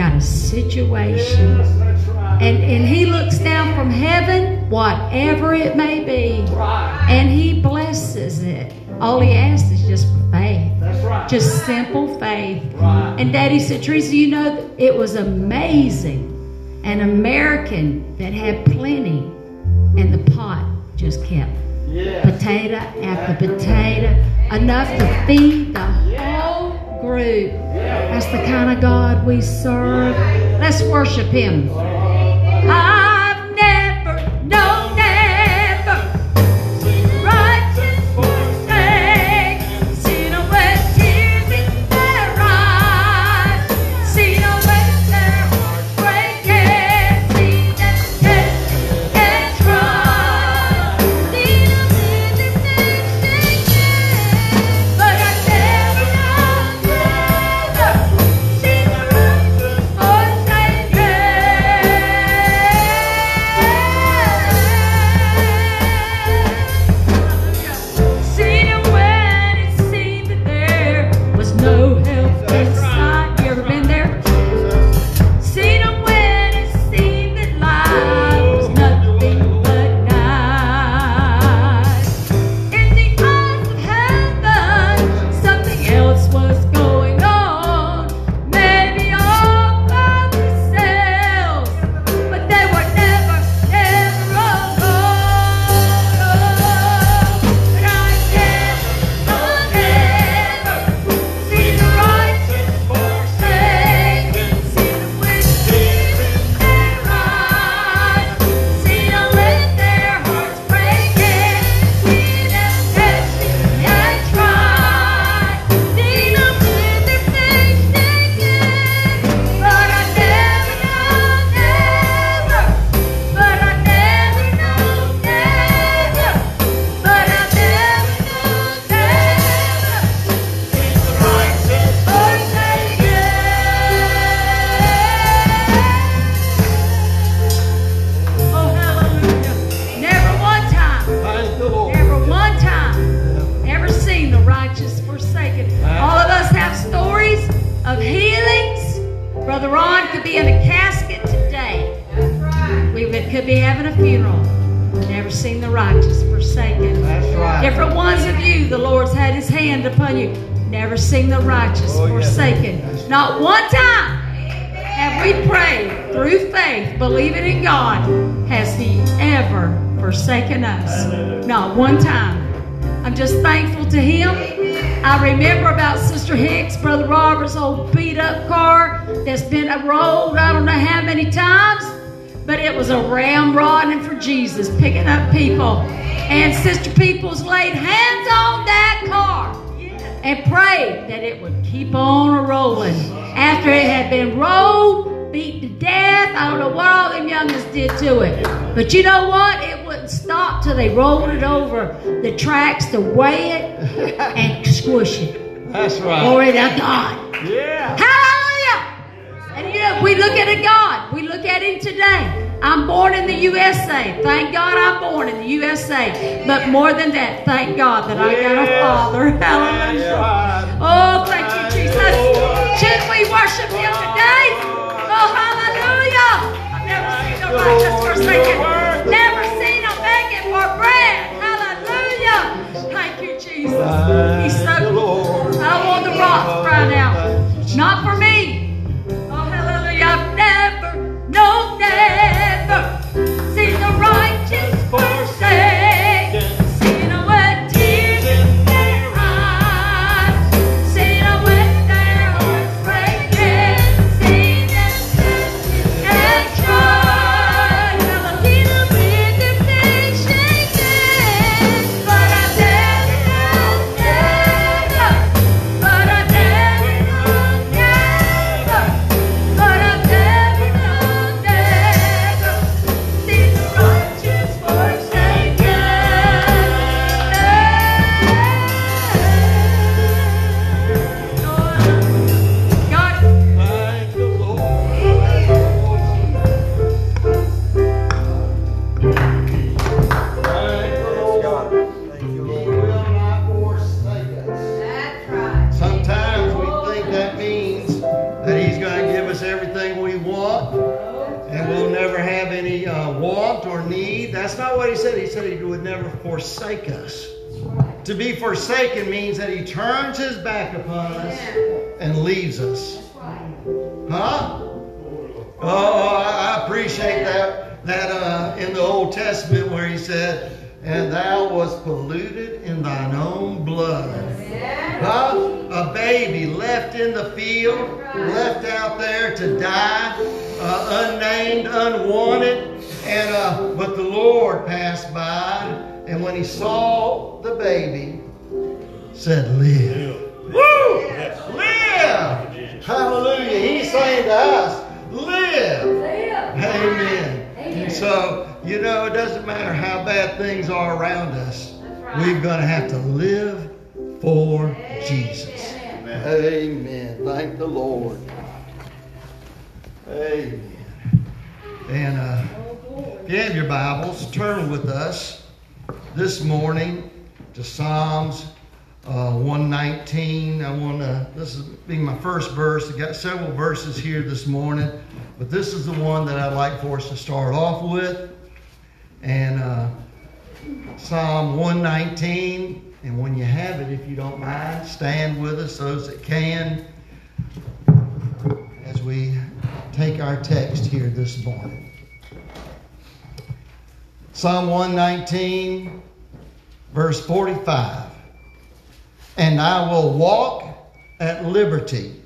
got a situation. Yes, right. And, and he looks down from heaven, whatever it may be, Right. and he blesses it. All he asks is just faith. Right. Just simple faith. And Daddy said, Teresa, you know, it was amazing. An American that had plenty, and the pot just kept Yes. potato after potato, enough to feed the group. That's the kind of God we serve. Let's worship Him. I've rolled I don't know how many times, but it was a ramrodding for Jesus, picking up people. And Sister Peoples laid hands on that car and prayed that it would keep on a rolling. After it had been rolled, beat to death, I don't know what all them youngins did to it. But you know what? It wouldn't stop till they rolled it over the tracks to weigh it and squish it. That's right. Glory to God. Yeah. Look at a God. We look at Him today. I'm born in the USA. Thank God I'm born in the USA. But more than that, thank God that I got a Father. Hallelujah. Oh, thank you, Jesus. Should we worship Him today? There to die, uh, unnamed, unwanted, and uh, but the Lord passed by, and when he saw the baby, said, "Live." Woo! Live! Hallelujah! He's saying to us, "Live." Amen. And so, you know, it doesn't matter how bad things are around us. We're going to have to live for Jesus. Amen. Thank the Lord. Amen. And uh, if you have your Bibles, turn with us this morning to Psalms uh, 119. I want to, this is being my first verse. I got several verses here this morning, but this is the one that I'd like for us to start off with. And uh, Psalm 119. And when you have it, if you don't mind, stand with us, those that can, as we take our text here this morning. Psalm 119, verse 45. And I will walk at liberty,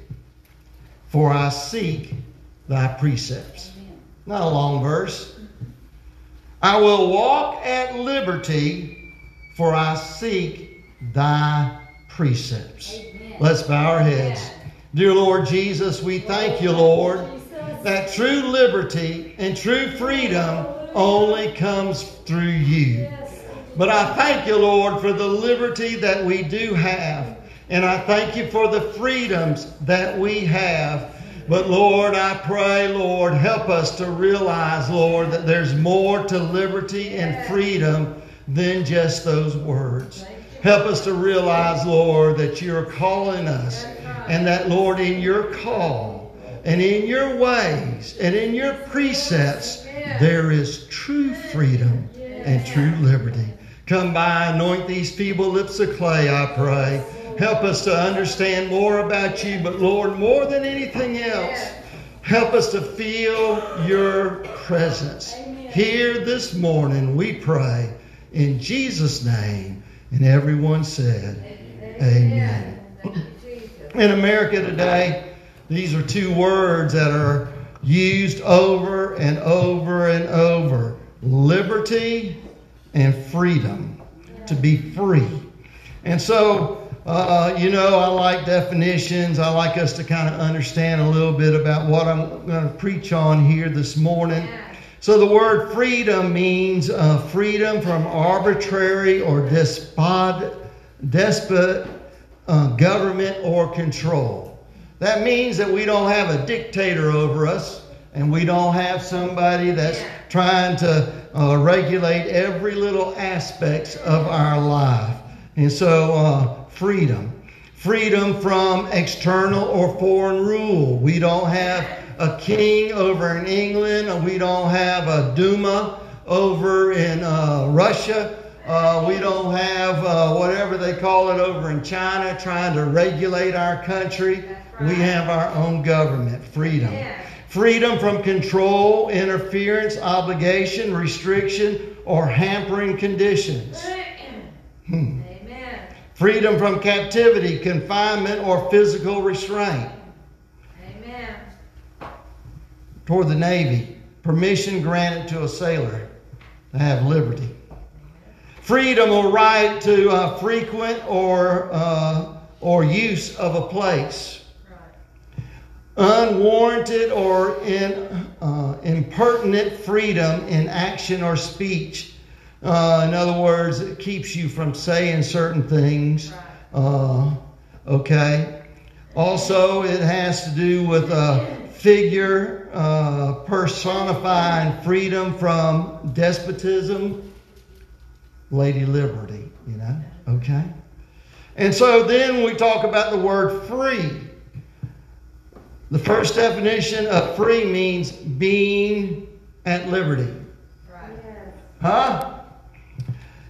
for I seek thy precepts. Not a long verse. I will walk at liberty for I seek thy precepts. Amen. Let's bow our heads. Dear Lord Jesus, we thank you, Lord, that true liberty and true freedom only comes through you. But I thank you, Lord, for the liberty that we do have. And I thank you for the freedoms that we have. But Lord, I pray, Lord, help us to realize, Lord, that there's more to liberty and freedom than just those words. Help us to realize, Lord, that you're calling us and that, Lord, in your call and in your ways and in your precepts, there is true freedom and true liberty. Come by, anoint these feeble lips of clay, I pray. Help us to understand more about you, but Lord, more than anything else, help us to feel your presence. Here this morning, we pray in Jesus' name. And everyone said, Amen. Amen. In America today, these are two words that are used over and over and over liberty and freedom. To be free. And so, uh, you know, I like definitions. I like us to kind of understand a little bit about what I'm going to preach on here this morning. So the word freedom means uh, freedom from arbitrary or despot, despot uh, government or control. That means that we don't have a dictator over us and we don't have somebody that's trying to uh, regulate every little aspect of our life. And so, uh, freedom. Freedom from external or foreign rule. We don't have a king over in England. We don't have a Duma over in uh, Russia. Uh, we don't have uh, whatever they call it over in China trying to regulate our country. We have our own government, freedom. Freedom from control, interference, obligation, restriction, or hampering conditions. Hmm. Freedom from captivity, confinement, or physical restraint. Amen. Toward the Navy, permission granted to a sailor to have liberty. Freedom or right to uh, frequent or, uh, or use of a place. Unwarranted or in, uh, impertinent freedom in action or speech. Uh, in other words, it keeps you from saying certain things. Uh, okay. Also, it has to do with a figure uh, personifying freedom from despotism, Lady Liberty, you know, okay? And so then we talk about the word free. The first definition of free means being at liberty. Huh?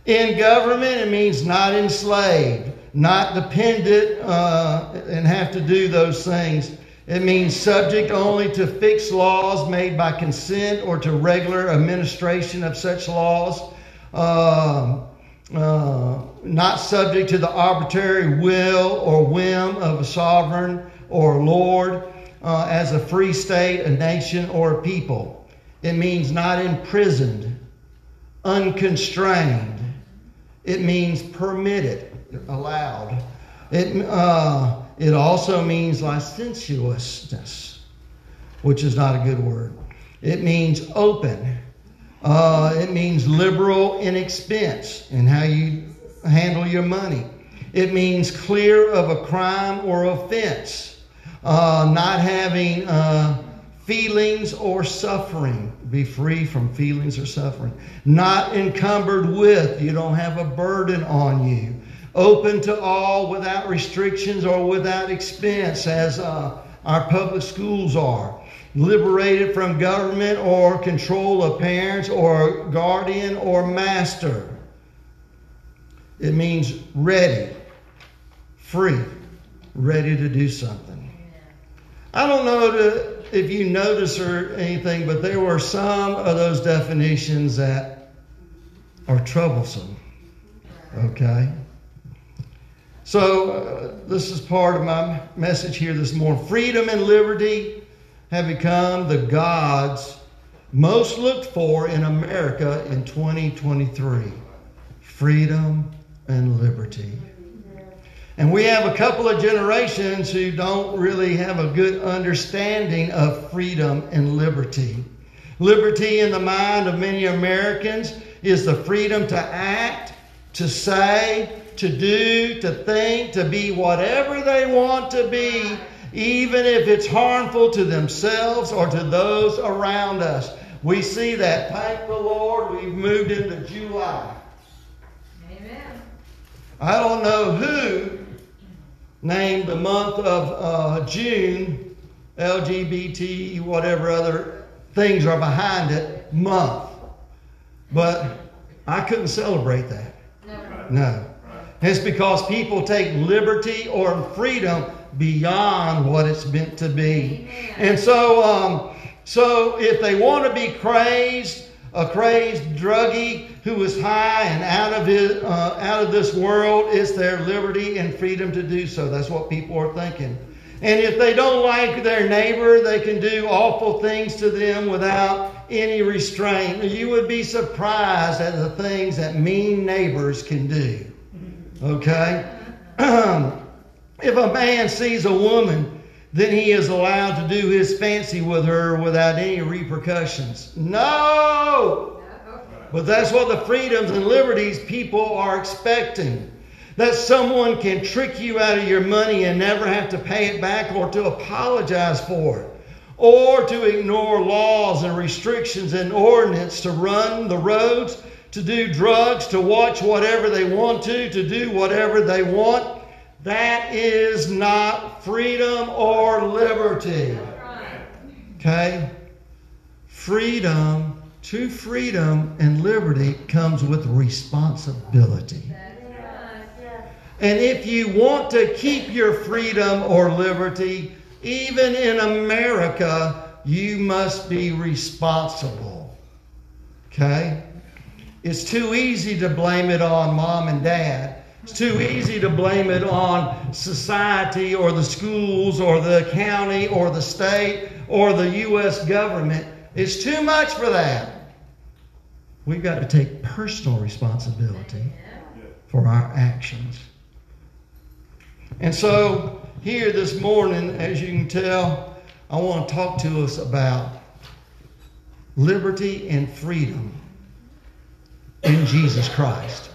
In government, it means not enslaved, not dependent uh, and have to do those things. It means subject only to fixed laws made by consent or to regular administration of such laws. Uh, uh, not subject to the arbitrary will or whim of a sovereign or lord uh, as a free state, a nation, or a people. It means not imprisoned, unconstrained. It means permitted, allowed. It, uh, it also means licentiousness, which is not a good word. It means open. Uh, it means liberal in expense and how you handle your money. It means clear of a crime or offense, uh, not having uh, feelings or suffering. Be free from feelings or suffering. Not encumbered with, you don't have a burden on you. Open to all without restrictions or without expense, as uh, our public schools are liberated from government or control of parents or guardian or master. It means ready, free, ready to do something. I don't know if you notice or anything, but there were some of those definitions that are troublesome. Okay? So, uh, this is part of my message here this morning. Freedom and liberty have become the gods most looked for in America in 2023 freedom and liberty. And we have a couple of generations who don't really have a good understanding of freedom and liberty. Liberty in the mind of many Americans is the freedom to act, to say, to do, to think, to be whatever they want to be even if it's harmful to themselves or to those around us. We see that. Thank the Lord, we've moved into July. Amen. I don't know who named the month of uh, June, LGBT, whatever other things are behind it, month. But I couldn't celebrate that. No. no. It's because people take liberty or freedom beyond what it's meant to be. Amen. And so, um, so if they want to be crazed, a crazed druggie who is high and out of his, uh, out of this world, it's their liberty and freedom to do so. That's what people are thinking. And if they don't like their neighbor, they can do awful things to them without any restraint. You would be surprised at the things that mean neighbors can do. Okay? If a man sees a woman, then he is allowed to do his fancy with her without any repercussions. No! But that's what the freedoms and liberties people are expecting. That someone can trick you out of your money and never have to pay it back or to apologize for it. Or to ignore laws and restrictions and ordinance to run the roads, to do drugs, to watch whatever they want to, to do whatever they want that is not freedom or liberty. Okay? Freedom, true freedom and liberty comes with responsibility. And if you want to keep your freedom or liberty, even in America, you must be responsible. Okay? It's too easy to blame it on mom and dad. It's too easy to blame it on society or the schools or the county or the state or the U.S. government. It's too much for that. We've got to take personal responsibility for our actions. And so, here this morning, as you can tell, I want to talk to us about liberty and freedom in Jesus Christ.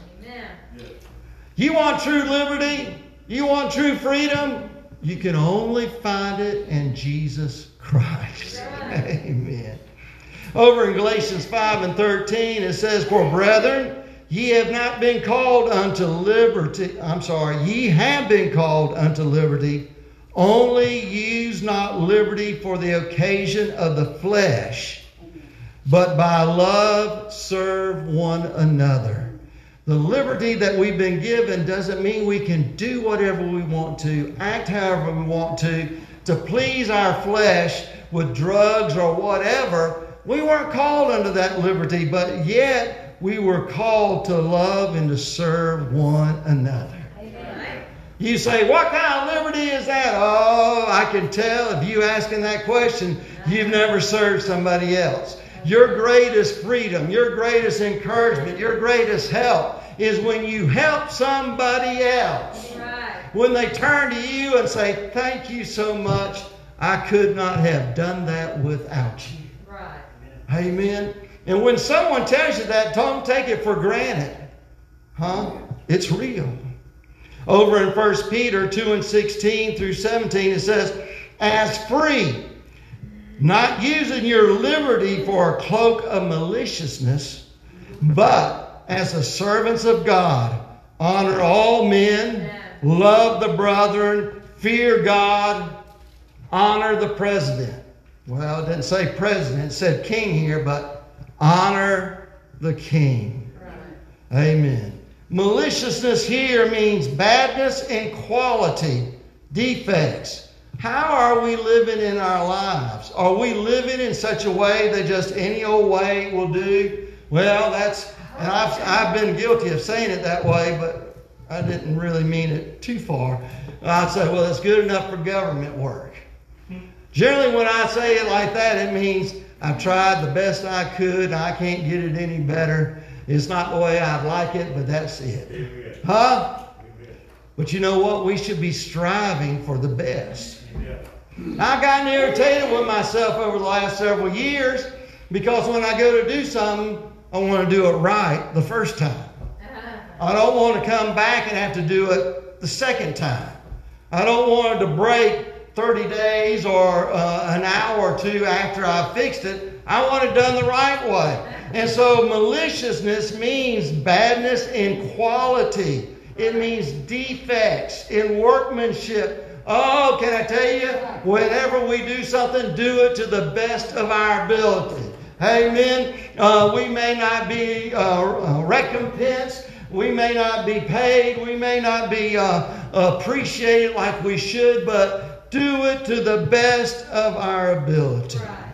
You want true liberty? You want true freedom? You can only find it in Jesus Christ. Amen. Over in Galatians 5 and 13, it says, For brethren, ye have not been called unto liberty. I'm sorry, ye have been called unto liberty. Only use not liberty for the occasion of the flesh, but by love serve one another. The liberty that we've been given doesn't mean we can do whatever we want to, act however we want to, to please our flesh with drugs or whatever. We weren't called under that liberty, but yet we were called to love and to serve one another. You say, What kind of liberty is that? Oh, I can tell if you asking that question, you've never served somebody else. Your greatest freedom, your greatest encouragement, your greatest help is when you help somebody else. When they turn to you and say, Thank you so much. I could not have done that without you. Amen. And when someone tells you that, don't take it for granted. Huh? It's real. Over in 1 Peter 2 and 16 through 17, it says, As free, not using your liberty for a cloak of maliciousness, but as the servants of God, honor all men, love the brethren, fear God, honor the president. Well, it didn't say president, it said king here, but honor the king. Amen. Maliciousness here means badness and quality, defects. How are we living in our lives? Are we living in such a way that just any old way will do? Well, that's, and I've, I've been guilty of saying it that way, but I didn't really mean it too far. I'd say, well, it's good enough for government work. Generally, when I say it like that, it means I've tried the best I could, and I can't get it any better. It's not the way I'd like it, but that's it. Amen. Huh? Amen. But you know what? We should be striving for the best. Amen. I've gotten irritated with myself over the last several years because when I go to do something, I want to do it right the first time. Uh-huh. I don't want to come back and have to do it the second time. I don't want to break 30 days or uh, an hour or two after I fixed it. I want it done the right way. And so maliciousness means badness in quality. It means defects in workmanship. Oh, can I tell you? Whenever we do something, do it to the best of our ability. Amen. Uh, we may not be uh, recompensed. We may not be paid. We may not be uh, appreciated like we should, but do it to the best of our ability. Right.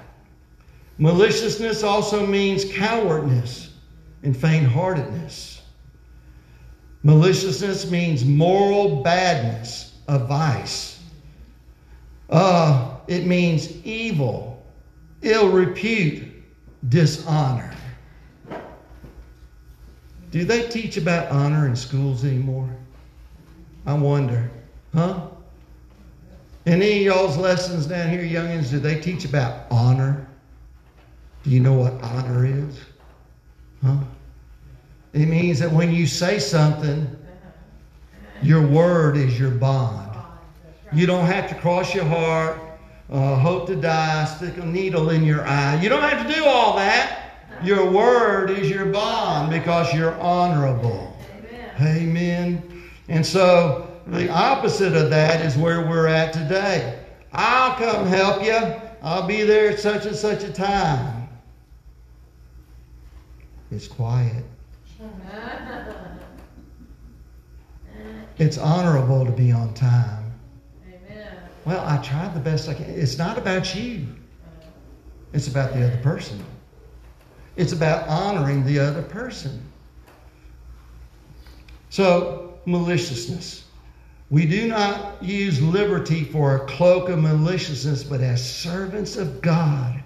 Maliciousness also means cowardness and faint heartedness. Maliciousness means moral badness, a vice. Uh, it means evil, ill repute, dishonor. Do they teach about honor in schools anymore? I wonder. Huh? Any of y'all's lessons down here, youngins, do they teach about honor? Do you know what honor is? Huh? It means that when you say something, your word is your bond. You don't have to cross your heart, uh, hope to die, stick a needle in your eye. You don't have to do all that. Your word is your bond because you're honorable. Amen. Amen. And so the opposite of that is where we're at today. I'll come help you. I'll be there at such and such a time. It's quiet. it's honorable to be on time. Amen. Well, I tried the best I can. It's not about you, it's about the other person. It's about honoring the other person. So, maliciousness. We do not use liberty for a cloak of maliciousness, but as servants of God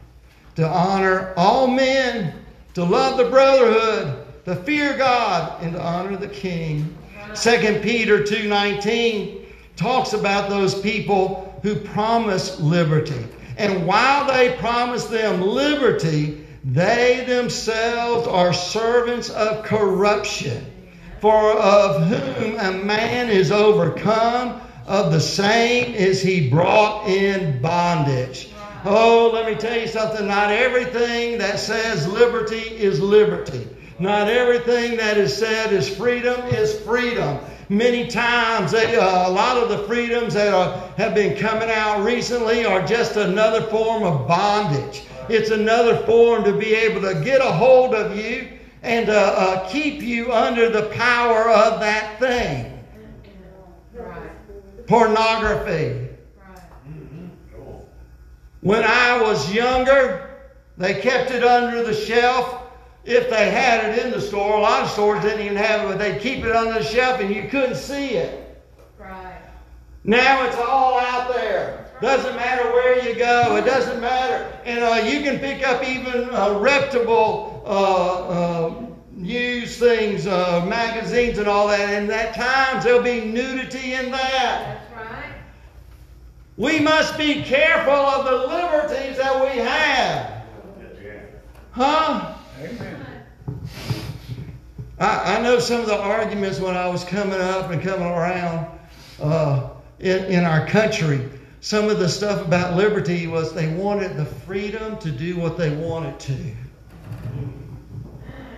to honor all men to love the brotherhood, to fear God, and to honor the king. 2 Peter 2:19 talks about those people who promise liberty. And while they promise them liberty, they themselves are servants of corruption. For of whom a man is overcome, of the same is he brought in bondage. Oh, let me tell you something. Not everything that says liberty is liberty. Not everything that is said is freedom is freedom. Many times, they, uh, a lot of the freedoms that are, have been coming out recently are just another form of bondage. It's another form to be able to get a hold of you and uh, uh, keep you under the power of that thing. Pornography. When I was younger, they kept it under the shelf. If they had it in the store, a lot of stores didn't even have it, but they'd keep it under the shelf and you couldn't see it. Right. Now it's all out there. Doesn't matter where you go. It doesn't matter. And uh, you can pick up even uh, reputable uh, uh, news things, uh, magazines, and all that. And at times there'll be nudity in that. That's right. We must be careful of the liberties that we have. Huh? Amen. I, I know some of the arguments when I was coming up and coming around uh, in, in our country. Some of the stuff about liberty was they wanted the freedom to do what they wanted to.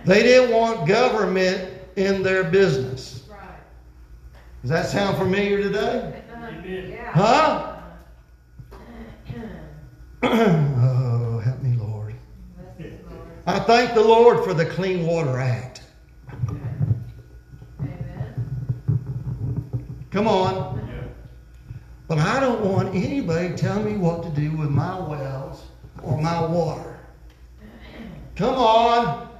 They didn't want government in their business. Right. Does that sound familiar today? Huh? oh, help me, Lord. Lord. I thank the Lord for the Clean Water Act. Amen. Come on. But I don't want anybody telling me what to do with my wells or my water. Come on.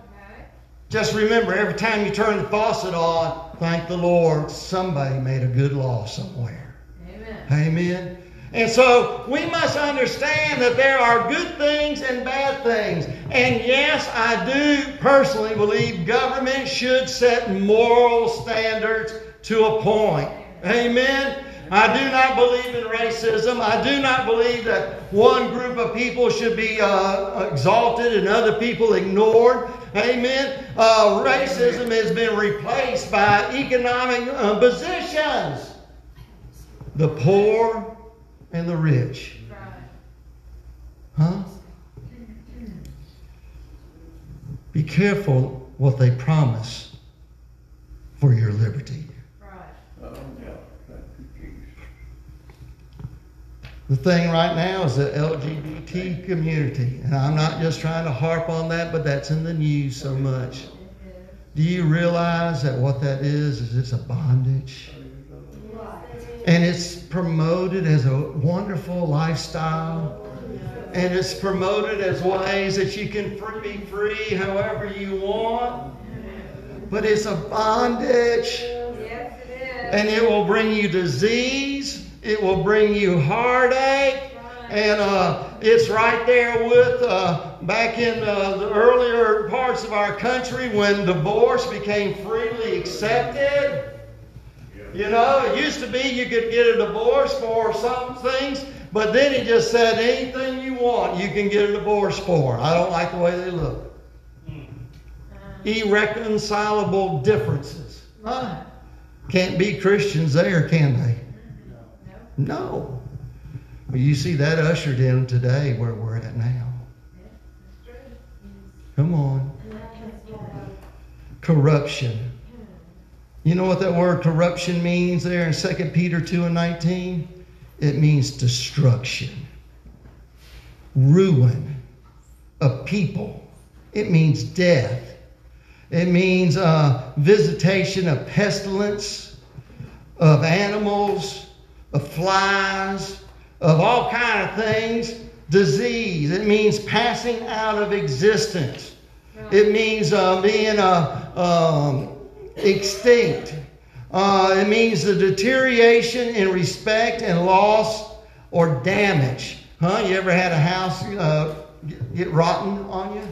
Just remember, every time you turn the faucet on, thank the Lord, somebody made a good law somewhere. Amen. Amen. And so we must understand that there are good things and bad things. And yes, I do personally believe government should set moral standards to a point. Amen. I do not believe in racism. I do not believe that one group of people should be uh, exalted and other people ignored. Amen. Uh, racism has been replaced by economic uh, positions. The poor and the rich. Huh? Be careful what they promise for your liberty. Right. Oh, yeah. Thank you, Jesus. The thing right now is the LGBT community. And I'm not just trying to harp on that, but that's in the news so much. Do you realize that what that is, is it's a bondage? And it's promoted as a wonderful lifestyle. And it's promoted as ways that you can be free however you want. But it's a bondage. Yes, it is. And it will bring you disease. It will bring you heartache. And uh, it's right there with uh, back in uh, the earlier parts of our country when divorce became freely accepted. You know, it used to be you could get a divorce for some things, but then he just said anything you want, you can get a divorce for. I don't like the way they look. Irreconcilable differences. Can't be Christians there, can they? No. You see that ushered in today where we're at now. Come on. Corruption. You know what that word corruption means there in 2 Peter 2 and 19? It means destruction, ruin of people. It means death. It means uh, visitation of pestilence, of animals, of flies, of all kind of things. Disease. It means passing out of existence. It means uh, being uh, um, extinct. Uh, it means the deterioration in respect and loss or damage. Huh? You ever had a house uh, get, get rotten on you?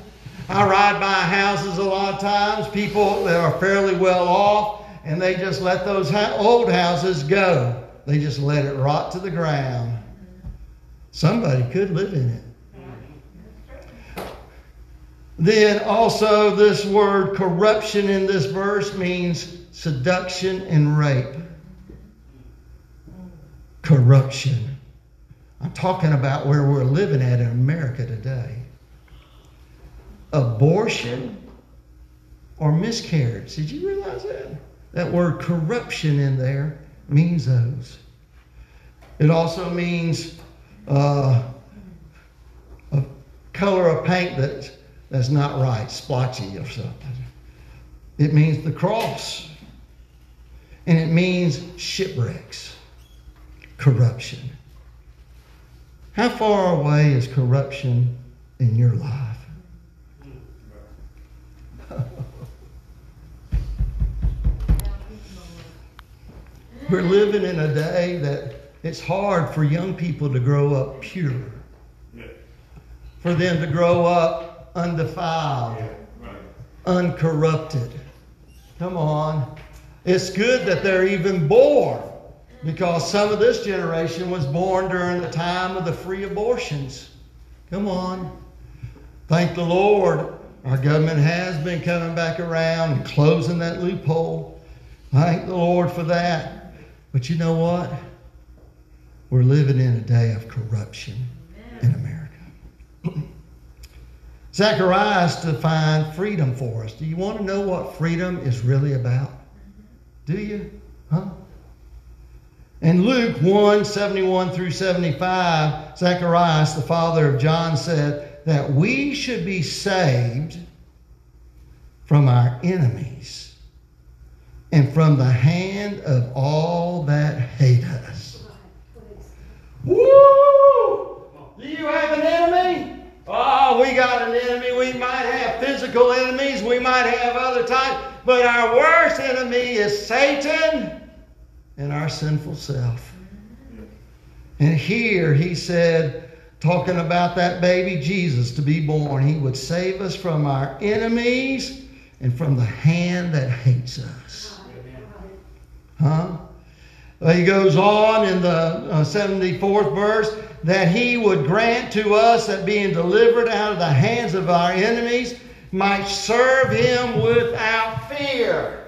I ride by houses a lot of times, people that are fairly well off, and they just let those ha- old houses go. They just let it rot to the ground. Somebody could live in it. Then also, this word corruption in this verse means seduction and rape. Corruption. I'm talking about where we're living at in America today. Abortion or miscarriage. Did you realize that? that word corruption in there means those. It also means uh, a color of paint that, that's not right, splotchy or something. It means the cross. And it means shipwrecks, corruption. How far away is corruption in your life? We're living in a day that it's hard for young people to grow up pure, for them to grow up undefiled, uncorrupted. Come on. It's good that they're even born because some of this generation was born during the time of the free abortions. Come on. Thank the Lord. Our government has been coming back around and closing that loophole. Thank the Lord for that. But you know what? We're living in a day of corruption in America. Zacharias defined freedom for us. Do you want to know what freedom is really about? Do you? Huh? In Luke 1 71 through 75, Zacharias, the father of John, said that we should be saved from our enemies and from the hand of all that hate us. Woo! Do you have an enemy? Oh, we got an enemy. We might have physical enemies, we might have other types, but our worst enemy is Satan and our sinful self. And here he said, talking about that baby Jesus to be born, he would save us from our enemies and from the hand that hates us. Huh? He goes on in the uh, 74th verse that he would grant to us that being delivered out of the hands of our enemies might serve him without fear.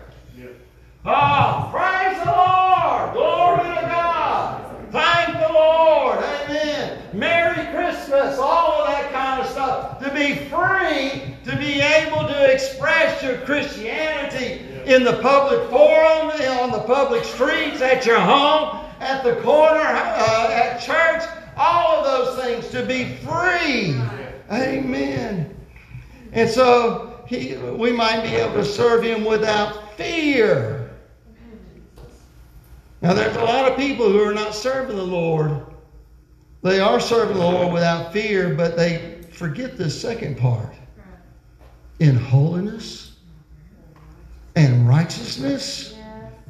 Ah, praise the Lord! Glory to God! Thank the Lord! Amen! Merry Christmas! All of that kind of stuff. To be free, to be able to express your Christianity in the public forum, on the public streets, at your home, at the corner, uh, at church, all of those things. To be free. Amen. And so he, we might be able to serve him without fear. Now, there's a lot of people who are not serving the Lord. They are serving the Lord without fear, but they forget this second part. In holiness and righteousness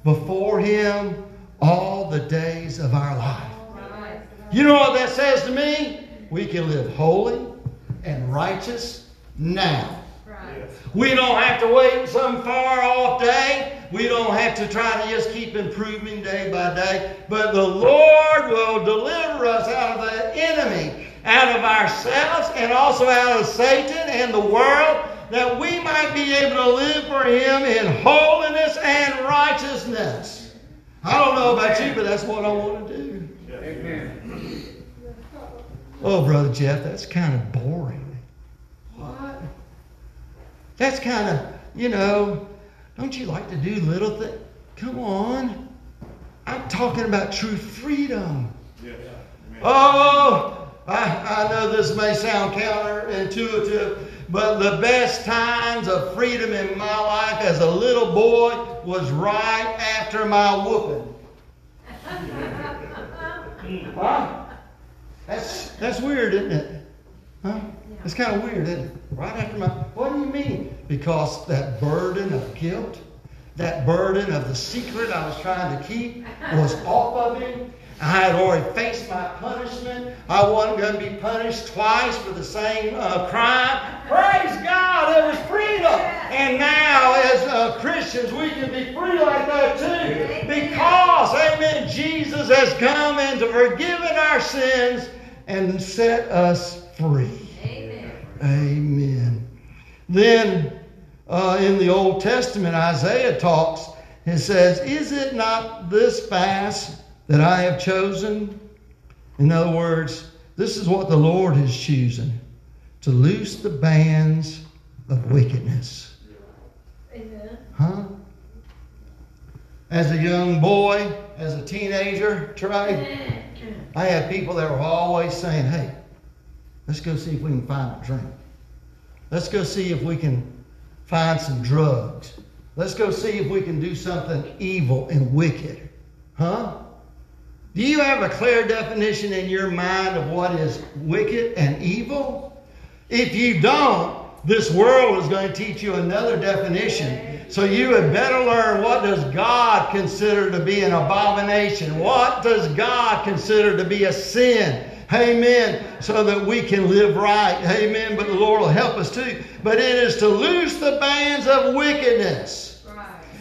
before Him all the days of our life. You know what that says to me? We can live holy and righteous now. We don't have to wait some far off day. We don't have to try to just keep improving day by day. But the Lord will deliver us out of the enemy, out of ourselves, and also out of Satan and the world, that we might be able to live for Him in holiness and righteousness. I don't know about you, but that's what I want to do. Amen. Oh, Brother Jeff, that's kind of boring. What? That's kind of, you know, don't you like to do little things? Come on. I'm talking about true freedom. Yes. Oh, I, I know this may sound counterintuitive, but the best times of freedom in my life as a little boy was right after my whooping. Huh? That's, that's weird, isn't it? Huh? It's kind of weird, isn't it? Right after my. What do you mean? Because that burden of guilt, that burden of the secret I was trying to keep was off of him. I had already faced my punishment. I wasn't going to be punished twice for the same uh, crime. Praise God, there was freedom. And now, as uh, Christians, we can be free like that too. Because, amen, Jesus has come and to forgiven our sins and set us free. Amen. Amen. Then uh, in the Old Testament, Isaiah talks, it says, Is it not this fast that I have chosen? In other words, this is what the Lord has chosen to loose the bands of wickedness. Amen. Huh? As a young boy, as a teenager, Trey, I had people that were always saying, hey, let's go see if we can find a drink. Let's go see if we can find some drugs. Let's go see if we can do something evil and wicked. Huh? Do you have a clear definition in your mind of what is wicked and evil? If you don't, this world is going to teach you another definition. So you had better learn what does God consider to be an abomination? What does God consider to be a sin? Amen. So that we can live right. Amen. But the Lord will help us too. But it is to loose the bands of wickedness.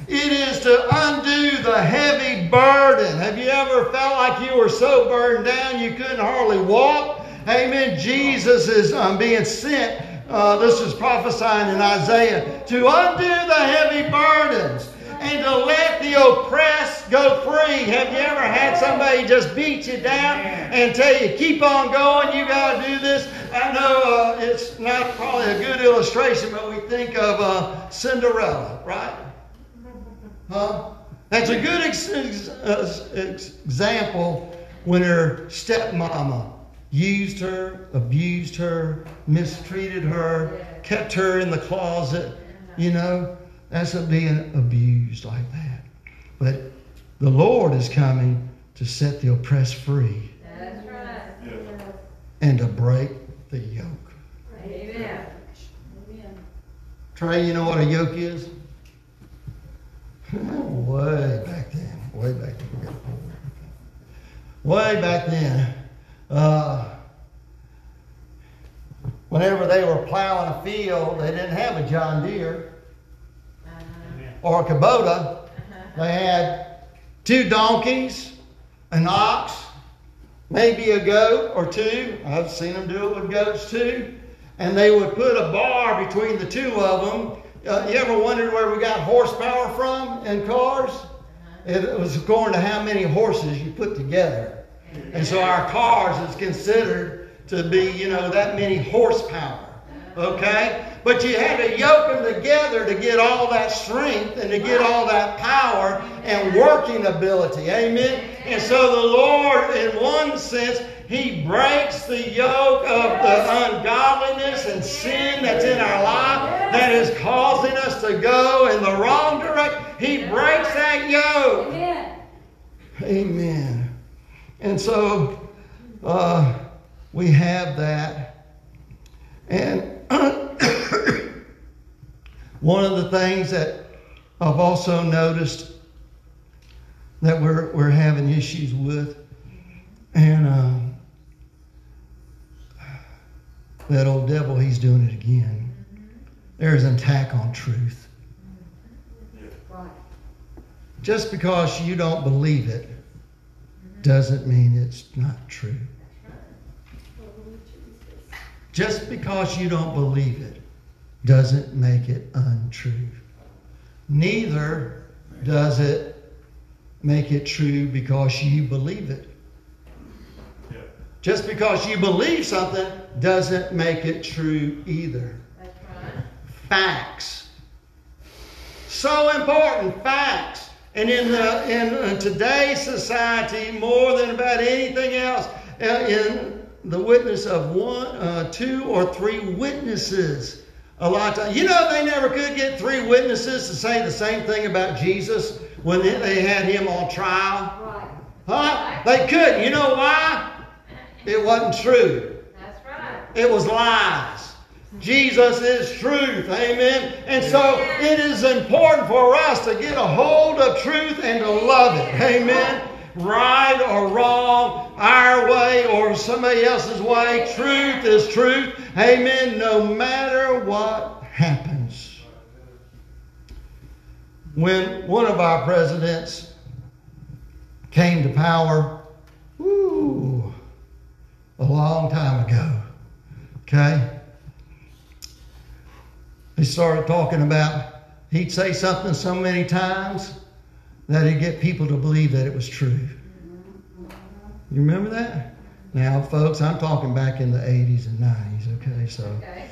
It is to undo the heavy burden. Have you ever felt like you were so burdened down you couldn't hardly walk? Amen. Jesus is um, being sent. Uh, this is prophesying in Isaiah to undo the heavy burdens and to let the oppressed go free. Have you ever had somebody just beat you down and tell you, keep on going, you got to do this? I know uh, it's not probably a good illustration, but we think of uh, Cinderella, right? Huh? That's a good ex- ex- ex- example when her stepmama used her, abused her, mistreated her, kept her in the closet. You know, that's a being abused like that. But the Lord is coming to set the oppressed free That's right. And to break the yoke. Amen. Trey, you know what a yoke is? Way back then, way back then, we got pulled. way back then, uh, whenever they were plowing a field, they didn't have a John Deere or a Kubota. They had two donkeys, an ox, maybe a goat or two. I've seen them do it with goats too. And they would put a bar between the two of them. Uh, you ever wondered where we got horsepower from in cars? It was according to how many horses you put together. And so our cars is considered to be, you know, that many horsepower. Okay? But you had to yoke them together to get all that strength and to get all that power and working ability. Amen? And so the Lord, in one sense, He breaks the yoke of the ungodliness and sin that's in our life that is causing us to go in the wrong direction. He breaks that yoke. Amen. And so uh, we have that. And one of the things that I've also noticed that we're, we're having issues with, and um, that old devil, he's doing it again. There's an attack on truth. Just because you don't believe it doesn't mean it's not true. Just because you don't believe it doesn't make it untrue. Neither does it make it true because you believe it. Just because you believe something doesn't make it true either. Right. Facts. So important, facts. And in, the, in, uh, today's society, more than about anything else, uh, in the witness of one, uh, two, or three witnesses, a lot of times. You know, they never could get three witnesses to say the same thing about Jesus when they- had him on trial. Right. Huh? They couldn't. You know why? It wasn't true. It was lies. Jesus is truth. Amen. And so it is important for us to get a hold of truth and to love it. Amen. Right or wrong, our way or somebody else's way, truth is truth. Amen. No matter what happens. When one of our presidents came to power, ooh, a long time ago. Okay? He started talking about, he'd say something so many times that he'd get people to believe that it was true. You remember that? Now, folks, I'm talking back in the 80s and 90s, okay? So Okay.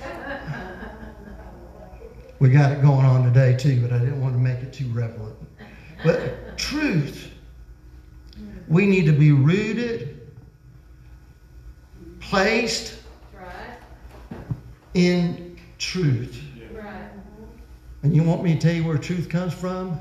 we got it going on today too, but I didn't want to make it too relevant. But truth, we need to be rooted, placed. In truth. Right. And you want me to tell you where truth comes from?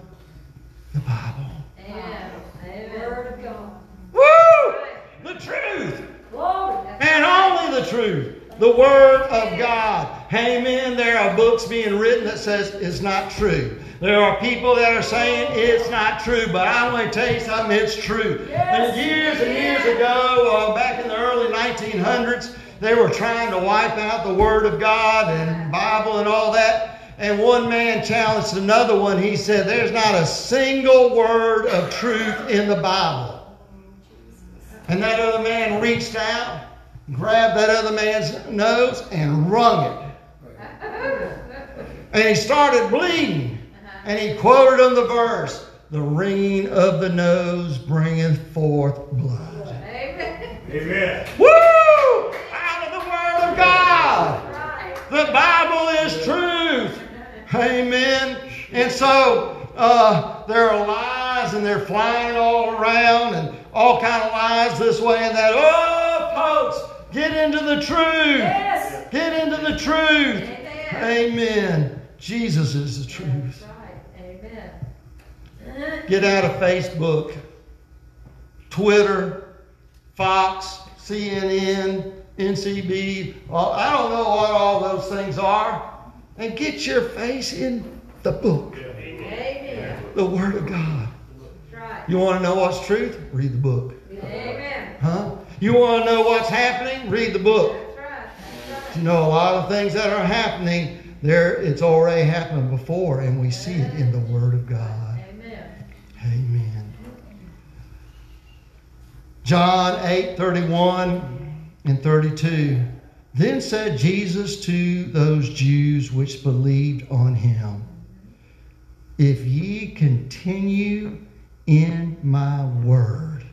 The Bible. Amen. Amen. Word of God. Woo! The truth. Glory. And only the truth. The Word of God. Amen. There are books being written that says it's not true. There are people that are saying it's not true, but I want to tell you something, it's true. Yes. And years and years ago, uh, back in the early 1900s, they were trying to wipe out the Word of God and Bible and all that. And one man challenged another one. He said, There's not a single word of truth in the Bible. And that other man reached out, grabbed that other man's nose, and wrung it. And he started bleeding. And he quoted him the verse The ringing of the nose bringeth forth blood. Amen. Amen. Woo! God. The Bible is truth. Amen. And so uh, there are lies and they're flying all around and all kind of lies this way and that. Oh, folks, get into the truth. Yes. Get into the truth. Amen. Amen. Jesus is the truth. Right. Amen. Get out of Facebook, Twitter, Fox, CNN, NCB. I don't know what all those things are. And get your face in the book, Amen. the Word of God. Right. You want to know what's truth? Read the book. Amen. Huh? You want to know what's happening? Read the book. That's right. That's You know, a lot of things that are happening, there it's already happened before, and we see it in the Word of God. Amen. Amen. John 8 31 and 32. Then said Jesus to those Jews which believed on him, If ye continue in my word,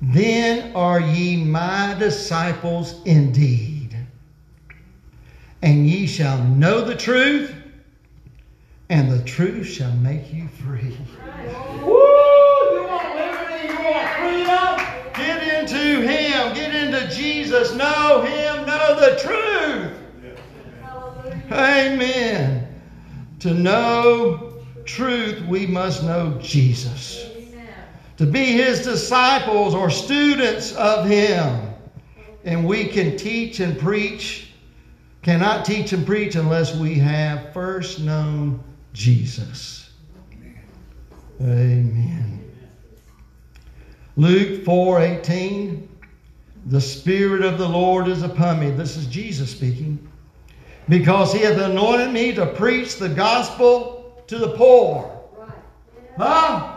then are ye my disciples indeed. And ye shall know the truth, and the truth shall make you free. Woo! You want liberty? You want freedom? Get into Him. Get into Jesus. Know Him. Know the truth. Amen. To know truth, we must know Jesus. To be His disciples or students of Him. And we can teach and preach, cannot teach and preach unless we have first known Jesus. Amen. Luke 4:18 The spirit of the Lord is upon me. This is Jesus speaking. Because he hath anointed me to preach the gospel to the poor. Right. Huh?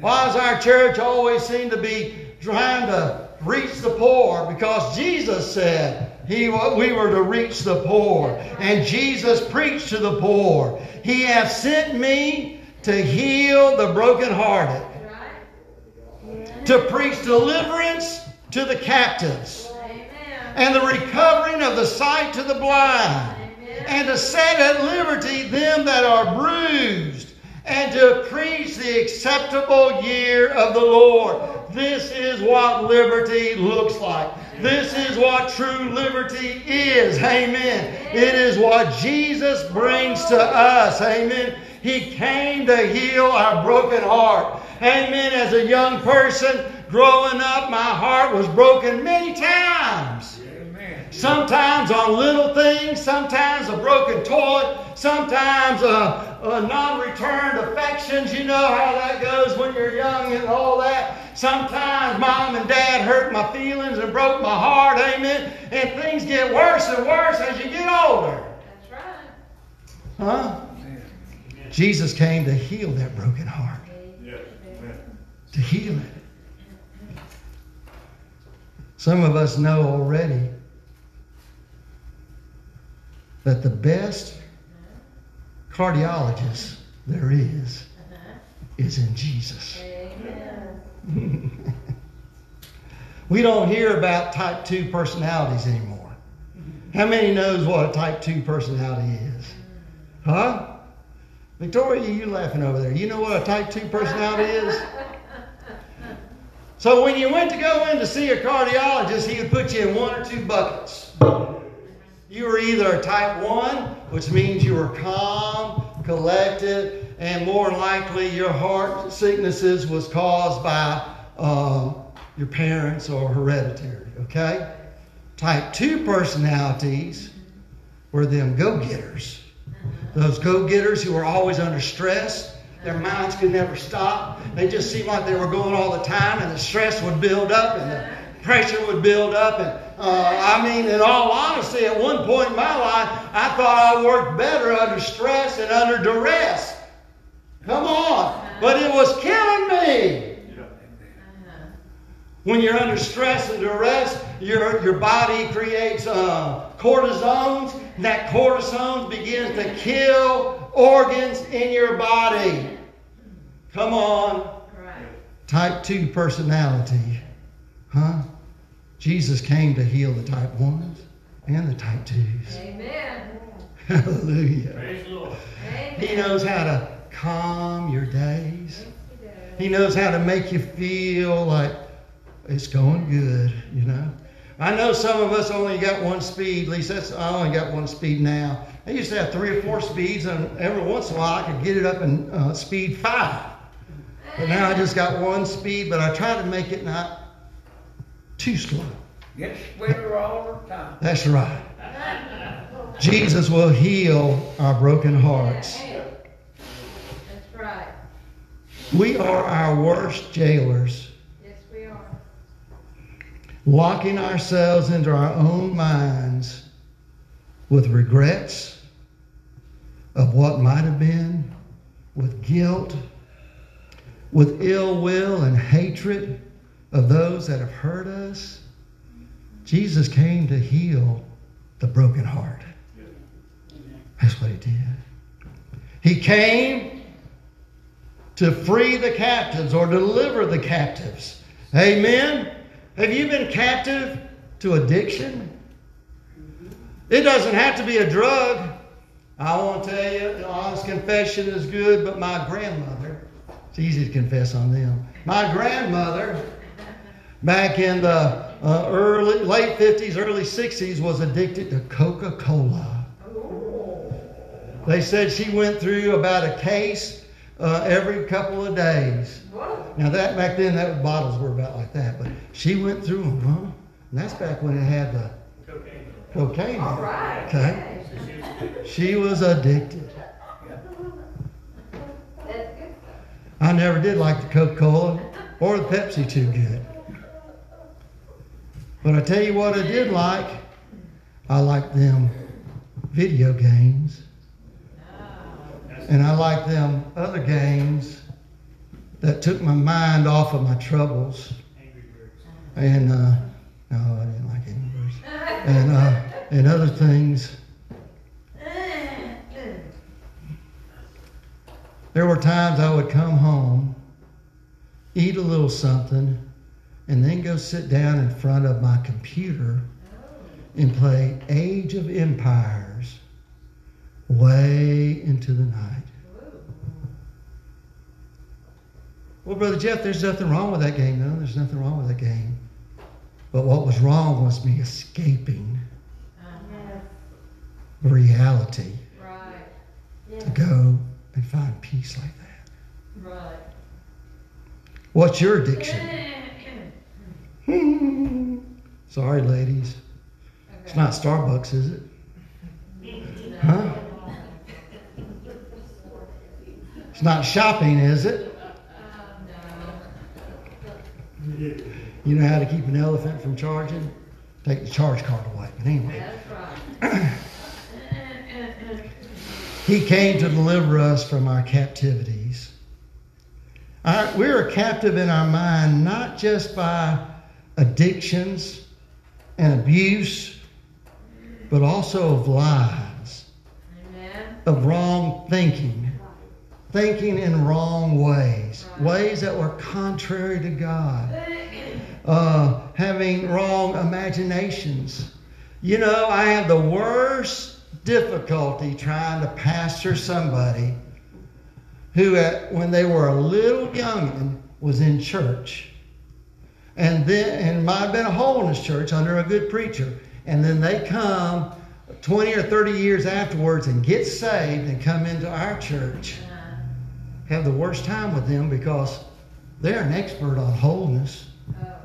Why does our church always seem to be trying to reach the poor? Because Jesus said he, we were to reach the poor. And Jesus preached to the poor. He hath sent me to heal the brokenhearted. To preach deliverance to the captives, and the recovering of the sight to the blind and to set at liberty them that are bruised, and to preach the acceptable year of the Lord. This is what liberty looks like. This is what true liberty is. Amen. It is what Jesus brings to us. Amen. He came to heal our broken heart. Amen. As a young person growing up, my heart was broken many times. Sometimes on little things, sometimes a broken toy, sometimes a, a non-returned affections. You know how that goes when you're young and all that. Sometimes mom and dad hurt my feelings and broke my heart. Amen. And things get worse and worse as you get older. That's right. Huh? Jesus came to heal that broken heart. To heal it. Some of us know already that the best cardiologist there is is in Jesus. We don't hear about type 2 personalities anymore. How many knows what a type 2 personality is? Huh? Victoria, you laughing over there. You know what a type 2 personality is? So when you went to go in to see a cardiologist, he would put you in one or two buckets. You were either a type 1, which means you were calm, collected, and more likely your heart sicknesses was caused by uh, your parents or hereditary, okay? Type 2 personalities were them go getters. Those go getters who were always under stress. Their minds could never stop. They just seemed like they were going all the time, and the stress would build up, and the pressure would build up. And uh, I mean, in all honesty, at one point in my life, I thought I worked better under stress and under duress. Come on. But it was killing me. When you're under stress and duress, your, your body creates uh, cortisones. And that cortisones begins to kill organs in your body. Come on. Right. Type 2 personality. Huh? Jesus came to heal the type 1s and the type 2s. Amen. Hallelujah. Praise the Lord. Amen. He knows how to calm your days. Yes, he does. He knows how to make you feel like it's going good, you know. I know some of us only got one speed. At least that's I only got one speed now. I used to have three or four speeds, and every once in a while I could get it up in uh, speed five. But now I just got one speed, but I try to make it not too slow. Get sweeter all the time. That's right. Jesus will heal our broken hearts. That's right. We are our worst jailers. Locking ourselves into our own minds with regrets of what might have been, with guilt, with ill will and hatred of those that have hurt us. Jesus came to heal the broken heart. That's what he did. He came to free the captives or deliver the captives. Amen. Have you been captive to addiction? It doesn't have to be a drug. I want to tell you, honest confession is good, but my grandmother, it's easy to confess on them. My grandmother, back in the uh, early, late 50s, early 60s, was addicted to Coca Cola. They said she went through about a case uh, every couple of days. Whoa. Now that back then, that bottles were about like that, but she went through them, huh? And that's back when it had the Cocaine. cocaine. All right. Okay. She was addicted. I never did like the Coca Cola or the Pepsi too good. But I tell you what I did like. I liked them video games. And I liked them other games that took my mind off of my troubles. Angry Birds. And uh, no, I didn't like Angry Birds. And uh, and other things. There were times I would come home, eat a little something, and then go sit down in front of my computer and play Age of Empires way into the night. Well, Brother Jeff, there's nothing wrong with that game. No, there's nothing wrong with that game. But what was wrong was me escaping uh-huh. reality Right. to go and find peace like that. Right. What's your addiction? Sorry, ladies. It's not Starbucks, is it? Huh? It's not shopping, is it? You know how to keep an elephant from charging? Take the charge card away. But anyway, That's right. He came to deliver us from our captivities. Our, we're a captive in our mind not just by addictions and abuse, but also of lies, Amen. of wrong thinking, thinking in wrong ways, ways that were contrary to God, uh, having wrong imaginations. You know, I have the worst difficulty trying to pastor somebody who, at, when they were a little youngin, was in church. And then, and might have been a holiness church under a good preacher. And then they come 20 or 30 years afterwards and get saved and come into our church. Have the worst time with them because they're an expert on holiness. Oh.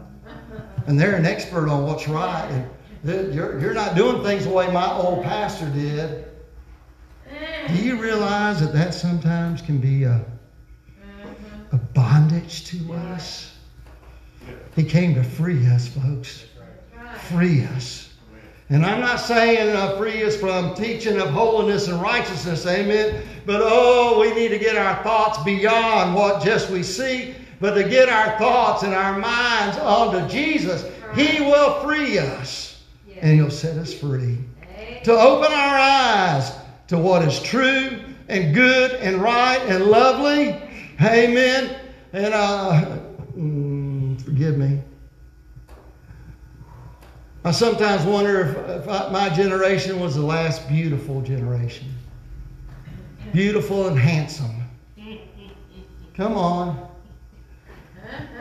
And they're an expert on what's right. And you're, you're not doing things the way my old pastor did. Do you realize that that sometimes can be a, mm-hmm. a bondage to us? He came to free us, folks. Free us. And I'm not saying uh, free us from teaching of holiness and righteousness, amen. But oh, we need to get our thoughts beyond what just we see, but to get our thoughts and our minds onto Jesus. He will free us and He'll set us free. To open our eyes to what is true and good and right and lovely. Amen. And uh, mm, forgive me. I sometimes wonder if, if I, my generation was the last beautiful generation. Beautiful and handsome. Come on.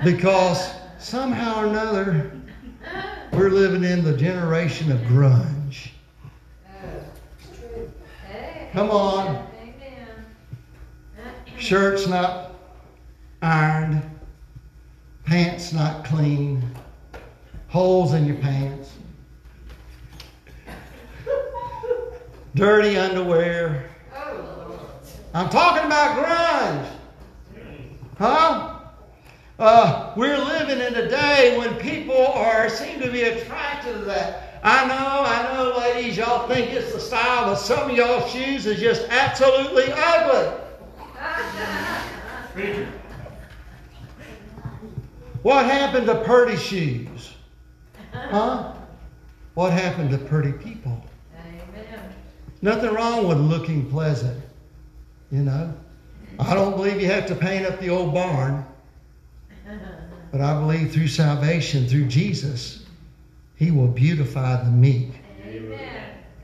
Because somehow or another, we're living in the generation of grunge. Come on. Shirts not ironed, pants not clean, holes in your pants, dirty underwear. I'm talking about grunge. Huh? Uh, we're living in a day when people are seem to be attracted to that. I know, I know, ladies, y'all think it's the style, but some of y'all shoes is just absolutely ugly. What happened to pretty shoes? Huh? What happened to pretty people? Nothing wrong with looking pleasant, you know. I don't believe you have to paint up the old barn, but I believe through salvation, through Jesus, He will beautify the meek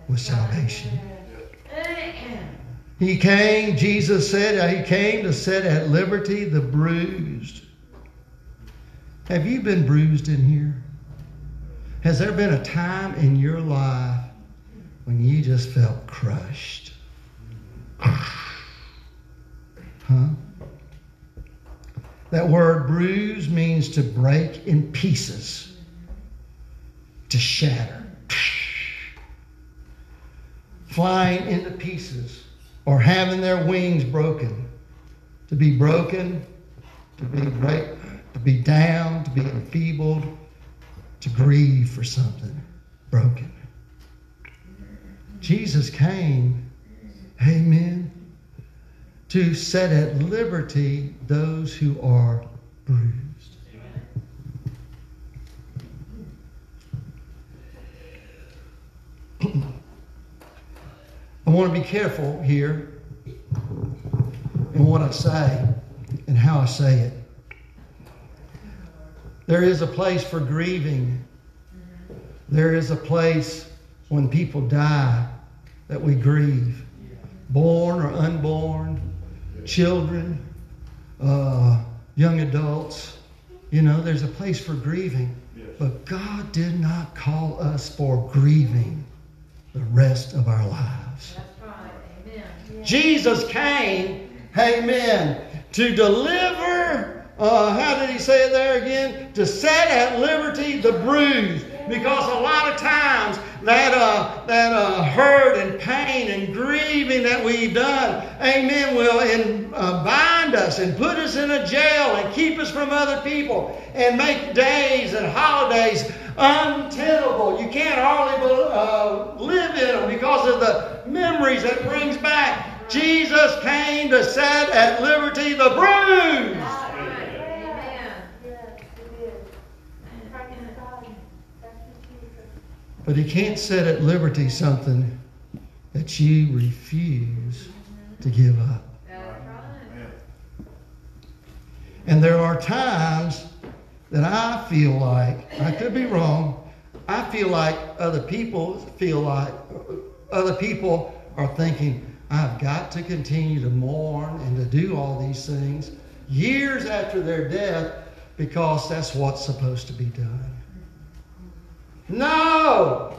with salvation. He came, Jesus said, He came to set at liberty the bruised. Have you been bruised in here? Has there been a time in your life when you just felt crushed? Huh? That word bruise means to break in pieces, to shatter, flying into pieces, or having their wings broken. To be broken, to be break, to be down, to be enfeebled, to grieve for something broken. Jesus came, amen, to set at liberty those who are bruised. I want to be careful here in what I say and how I say it. There is a place for grieving. There is a place when people die that we grieve, born or unborn, children, uh, young adults. You know, there's a place for grieving. But God did not call us for grieving the rest of our lives. Jesus came, amen, to deliver, uh, how did he say it there again? To set at liberty the bruised. Because a lot of times that uh, that uh, hurt and pain and grieving that we've done, amen, will in, uh, bind us and put us in a jail and keep us from other people and make days and holidays untenable. You can't hardly uh, live in them because of the memories that brings back. Jesus came to set at liberty the bruised. But he can't set at liberty something that you refuse to give up. And there are times that I feel like, I could be wrong, I feel like other people feel like, other people are thinking, I've got to continue to mourn and to do all these things years after their death because that's what's supposed to be done. No!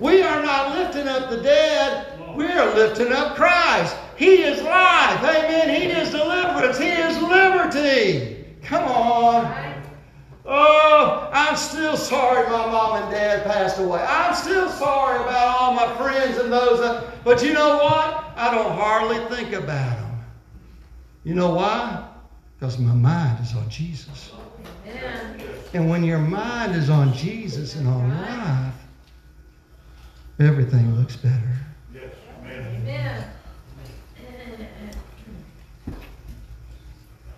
We are not lifting up the dead. We are lifting up Christ. He is life. Amen. He is deliverance. He is liberty. Come on. Oh, I'm still sorry my mom and dad passed away. I'm still sorry about all my friends and those that, but you know what? I don't hardly think about them. You know why? Because my mind is on Jesus. And when your mind is on Jesus and on life, everything looks better. Yes. Amen. Amen.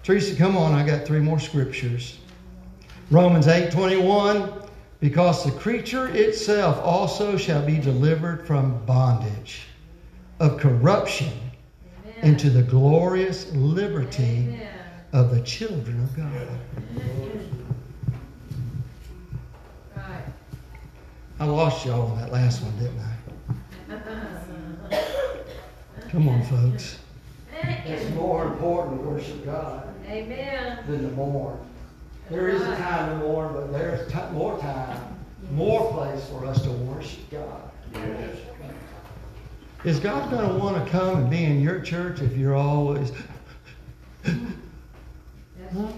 Teresa, come on. I got three more scriptures. Romans 8 21. Because the creature itself also shall be delivered from bondage of corruption Amen. into the glorious liberty Amen. Of the children of God. Right. I lost y'all on that last one, didn't I? Come on, folks. It's more important to worship God Amen. than to mourn. There is a time to mourn, but there's ti more time, more place for us to worship God. Yes. Is God going to want to come and be in your church if you're always? True.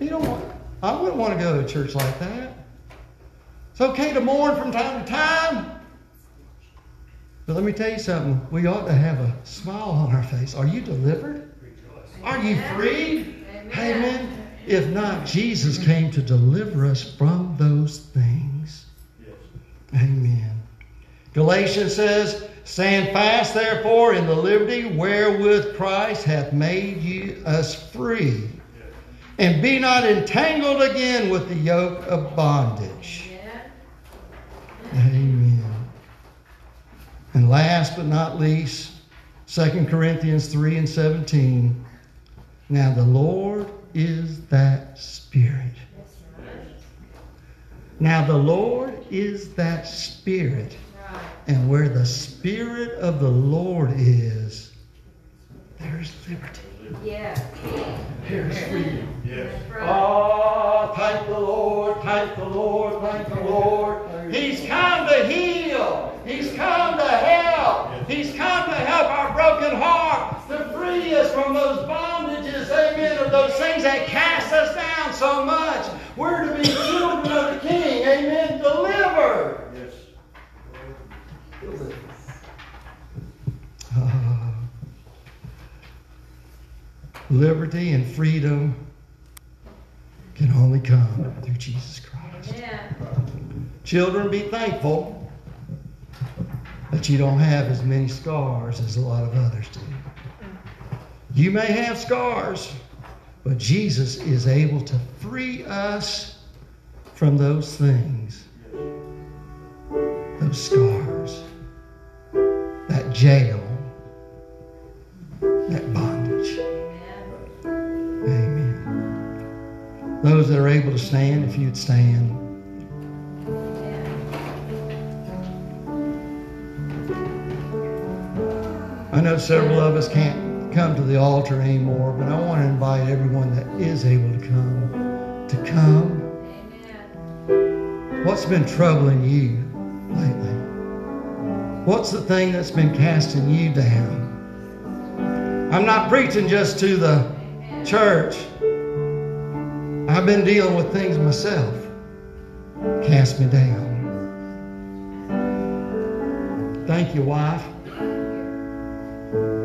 You don't want. I wouldn't want to go to a church like that. It's okay to mourn from time to time. But let me tell you something. We ought to have a smile on our face. Are you delivered? Are you freed? Amen. If not, Jesus came to deliver us from those things. Amen. Galatians says, Stand fast, therefore, in the liberty wherewith Christ hath made you us free. And be not entangled again with the yoke of bondage. Amen. Amen. And last but not least, 2 Corinthians 3 and 17. Now the Lord is that Spirit. Now the Lord is that Spirit. And where the Spirit of the Lord is, there's liberty. Yeah. There's freedom. Yes. Oh, ah, thank the Lord, thank the Lord, thank the Lord. He's come to heal. He's come to help. He's come to help our broken heart, to free us from those bondages, amen, of those things that cast us down so much. We're to be children of the King, amen, delivered. Yes. Ah. Liberty and freedom can only come through Jesus Christ. Amen. Children, be thankful that you don't have as many scars as a lot of others do. You may have scars, but Jesus is able to free us from those things, those scars, that jail, that bondage. Those that are able to stand, if you'd stand. I know several of us can't come to the altar anymore, but I want to invite everyone that is able to come to come. What's been troubling you lately? What's the thing that's been casting you down? I'm not preaching just to the church. I've been dealing with things myself. Cast me down. Thank you, wife.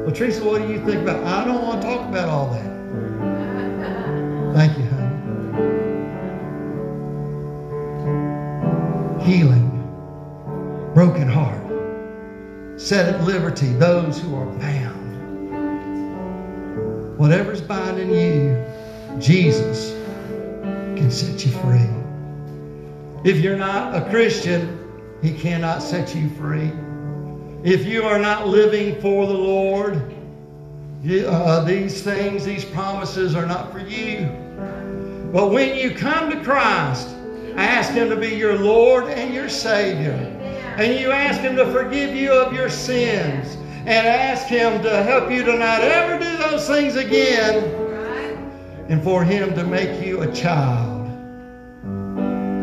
Well, Teresa, what do you think about? I don't want to talk about all that. Thank you, honey. Healing, broken heart, set at liberty those who are bound. Whatever's binding you, Jesus set you free. If you're not a Christian, He cannot set you free. If you are not living for the Lord, you- uh, these things, these promises are not for you. But when you come to Christ, ask Him to be your Lord and your Savior. and you ask Him to forgive you of your sins and ask Him to help you to not ever do those things again and for Him to make you a child,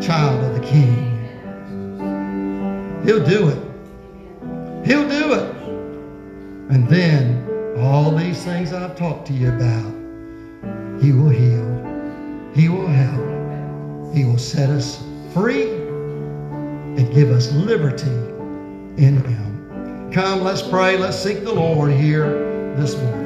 child of the King. He'll do it. He'll do it. And then all these things I've talked to you about, He will heal. He will help. He will set us free and give us liberty in Him. Come, let's pray. Let's seek the Lord here this morning.